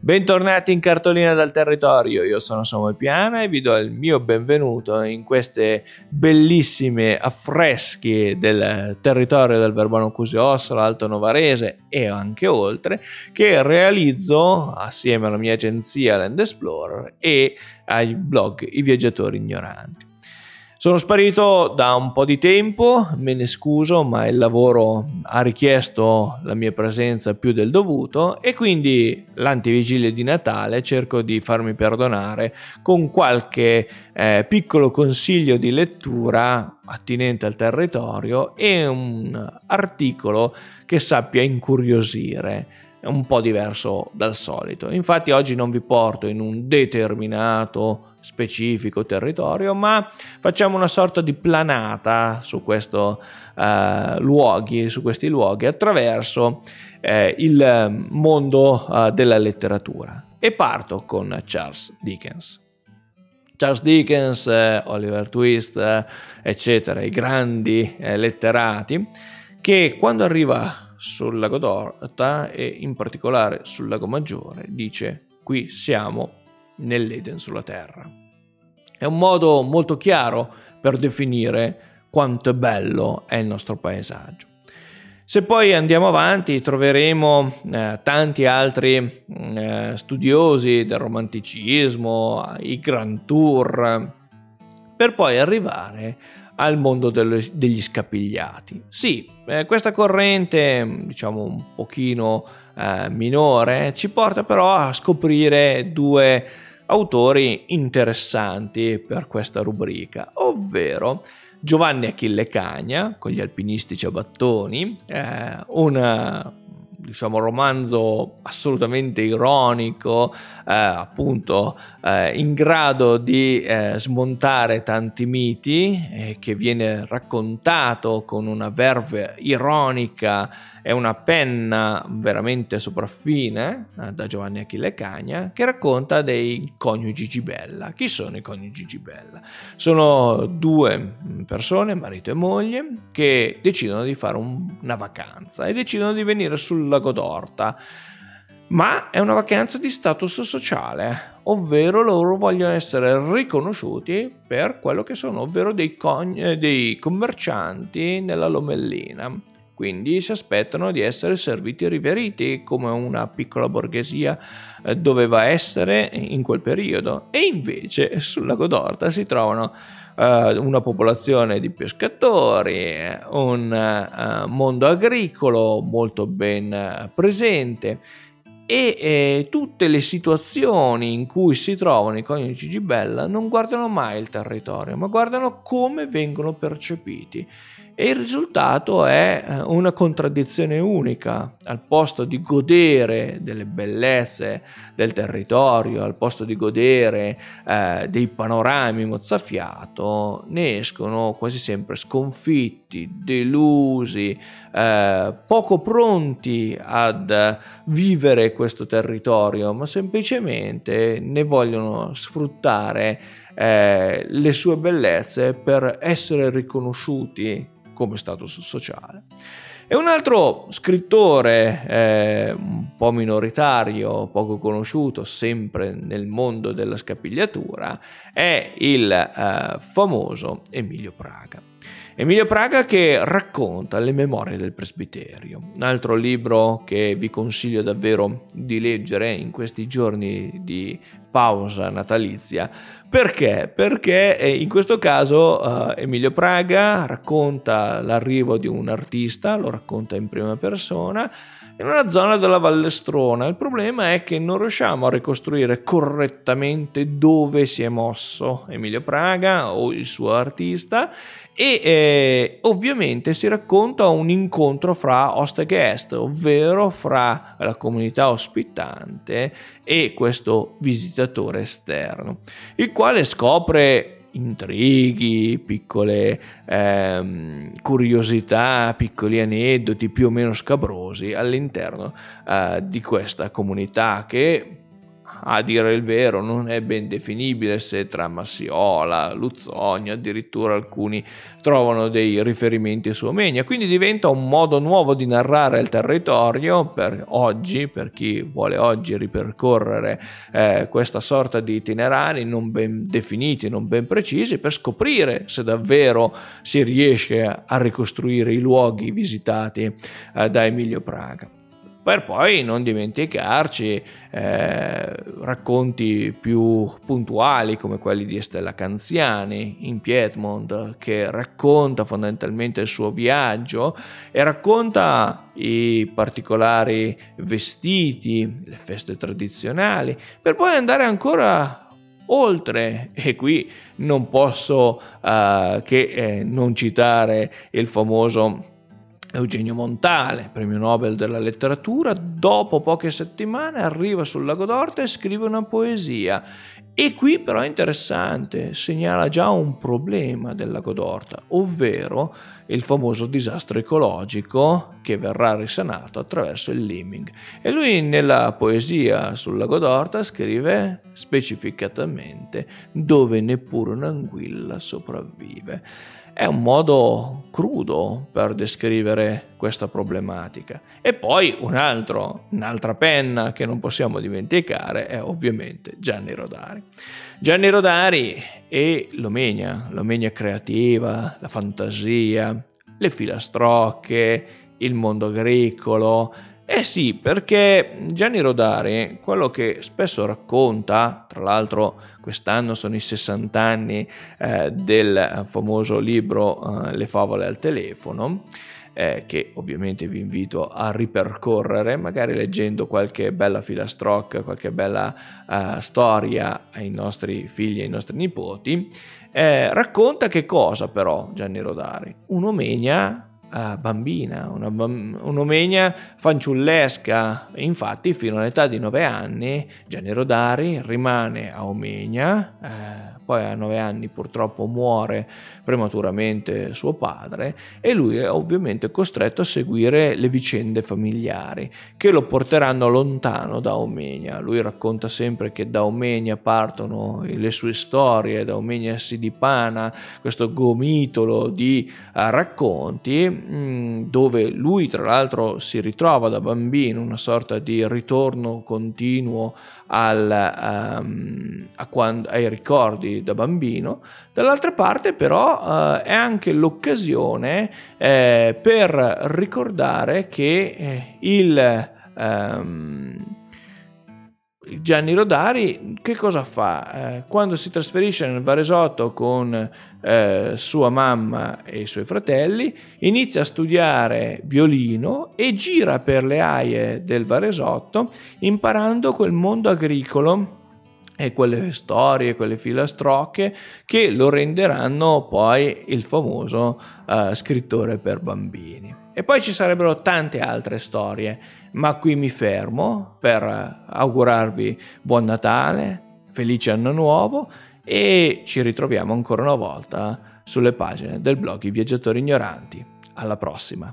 Bentornati in cartolina dal territorio, io sono Samuel Piana e vi do il mio benvenuto in queste bellissime affreschi del territorio del Verbano Cusio-Ossola, Alto Novarese e anche oltre, che realizzo assieme alla mia agenzia Land Explorer e ai blog I Viaggiatori Ignoranti. Sono sparito da un po' di tempo, me ne scuso, ma il lavoro ha richiesto la mia presenza più del dovuto e quindi l'antivigilia di Natale cerco di farmi perdonare con qualche eh, piccolo consiglio di lettura attinente al territorio e un articolo che sappia incuriosire un po' diverso dal solito. Infatti oggi non vi porto in un determinato specifico territorio, ma facciamo una sorta di planata su, questo, uh, luoghi, su questi luoghi attraverso uh, il mondo uh, della letteratura. E parto con Charles Dickens. Charles Dickens, Oliver Twist, eccetera, i grandi letterati, che quando arriva sul lago d'Orta e in particolare sul lago Maggiore dice qui siamo nell'Eden sulla terra. È un modo molto chiaro per definire quanto bello è il nostro paesaggio. Se poi andiamo avanti troveremo eh, tanti altri mm, eh, studiosi del romanticismo, i Grand Tour, per poi arrivare al mondo degli scapigliati. Sì, eh, questa corrente, diciamo un pochino eh, minore, ci porta però a scoprire due autori interessanti per questa rubrica, ovvero Giovanni Achille Cagna con gli alpinisti ciabattoni, eh, un diciamo romanzo assolutamente ironico, eh, appunto eh, in grado di eh, smontare tanti miti, eh, che viene raccontato con una verve ironica e una penna veramente sopraffine eh, da Giovanni Achille Cagna, che racconta dei coniugi Gibella. Chi sono i coniugi Gibella? Sono due persone, marito e moglie, che decidono di fare un, una vacanza e decidono di venire sul lago d'Orta ma è una vacanza di status sociale, ovvero loro vogliono essere riconosciuti per quello che sono, ovvero dei, con- eh, dei commercianti nella Lomellina. Quindi si aspettano di essere serviti e riveriti come una piccola borghesia eh, doveva essere in quel periodo. E invece sul lago d'Orta si trovano Uh, una popolazione di pescatori, un uh, mondo agricolo molto ben uh, presente e eh, tutte le situazioni in cui si trovano i coniugi Gibella non guardano mai il territorio, ma guardano come vengono percepiti e il risultato è eh, una contraddizione unica. Al posto di godere delle bellezze del territorio, al posto di godere eh, dei panorami mozzafiato, ne escono quasi sempre sconfitti, delusi, eh, poco pronti ad vivere questo territorio, ma semplicemente ne vogliono sfruttare eh, le sue bellezze per essere riconosciuti come status sociale. E un altro scrittore eh, un po' minoritario, poco conosciuto, sempre nel mondo della scapigliatura, è il eh, famoso Emilio Praga. Emilio Praga che racconta le memorie del presbiterio, un altro libro che vi consiglio davvero di leggere in questi giorni di pausa natalizia. Perché? Perché eh, in questo caso uh, Emilio Praga racconta l'arrivo di un artista, lo racconta in prima persona, in una zona della Vallestrona. Il problema è che non riusciamo a ricostruire correttamente dove si è mosso Emilio Praga o il suo artista e eh, ovviamente si racconta un incontro fra host e guest, ovvero fra la comunità ospitante e questo visitatore esterno, il quale scopre intrighi, piccole ehm, curiosità, piccoli aneddoti più o meno scabrosi all'interno eh, di questa comunità che a dire il vero non è ben definibile se tra Massiola, Luzzogno, addirittura alcuni trovano dei riferimenti su Omegna, quindi diventa un modo nuovo di narrare il territorio per oggi, per chi vuole oggi ripercorrere eh, questa sorta di itinerari non ben definiti, non ben precisi, per scoprire se davvero si riesce a ricostruire i luoghi visitati eh, da Emilio Praga per poi non dimenticarci eh, racconti più puntuali come quelli di Estella Canziani in Piedmont che racconta fondamentalmente il suo viaggio e racconta i particolari vestiti, le feste tradizionali, per poi andare ancora oltre. E qui non posso uh, che eh, non citare il famoso Eugenio Montale, premio Nobel della letteratura, dopo poche settimane arriva sul Lago d'Orta e scrive una poesia. E qui però è interessante, segnala già un problema del Lago d'Orta, ovvero il famoso disastro ecologico che verrà risanato attraverso il liming. E lui nella poesia sul Lago d'Orta scrive specificatamente dove neppure un'anguilla sopravvive. È un modo crudo per descrivere questa problematica. E poi un altro, un'altra penna che non possiamo dimenticare è ovviamente Gianni Rodari. Gianni Rodari e l'Omegna, l'Omegna creativa, la fantasia, le filastrocche, il mondo agricolo, eh sì, perché Gianni Rodari, quello che spesso racconta, tra l'altro quest'anno sono i 60 anni eh, del famoso libro eh, Le favole al telefono, eh, che ovviamente vi invito a ripercorrere, magari leggendo qualche bella filastrocca, qualche bella uh, storia ai nostri figli e ai nostri nipoti, eh, racconta che cosa però Gianni Rodari? Un'omegna Uh, bambina, una un'omegna fanciullesca. Infatti, fino all'età di 9 anni, Gianni Rodari rimane a Omegna, eh, poi a 9 anni purtroppo muore prematuramente suo padre e lui è ovviamente costretto a seguire le vicende familiari che lo porteranno lontano da Omegna. Lui racconta sempre che da Omegna partono le sue storie, da Omegna si dipana questo gomitolo di uh, racconti Mm, dove lui tra l'altro si ritrova da bambino una sorta di ritorno continuo al, um, quando, ai ricordi da bambino, dall'altra parte però uh, è anche l'occasione eh, per ricordare che eh, il... Um, Gianni Rodari che cosa fa? Eh, quando si trasferisce nel Varesotto con eh, sua mamma e i suoi fratelli, inizia a studiare violino e gira per le aie del Varesotto imparando quel mondo agricolo e quelle storie, quelle filastrocche che lo renderanno poi il famoso uh, scrittore per bambini. E poi ci sarebbero tante altre storie, ma qui mi fermo per augurarvi buon Natale, felice anno nuovo e ci ritroviamo ancora una volta sulle pagine del blog I Viaggiatori Ignoranti. Alla prossima!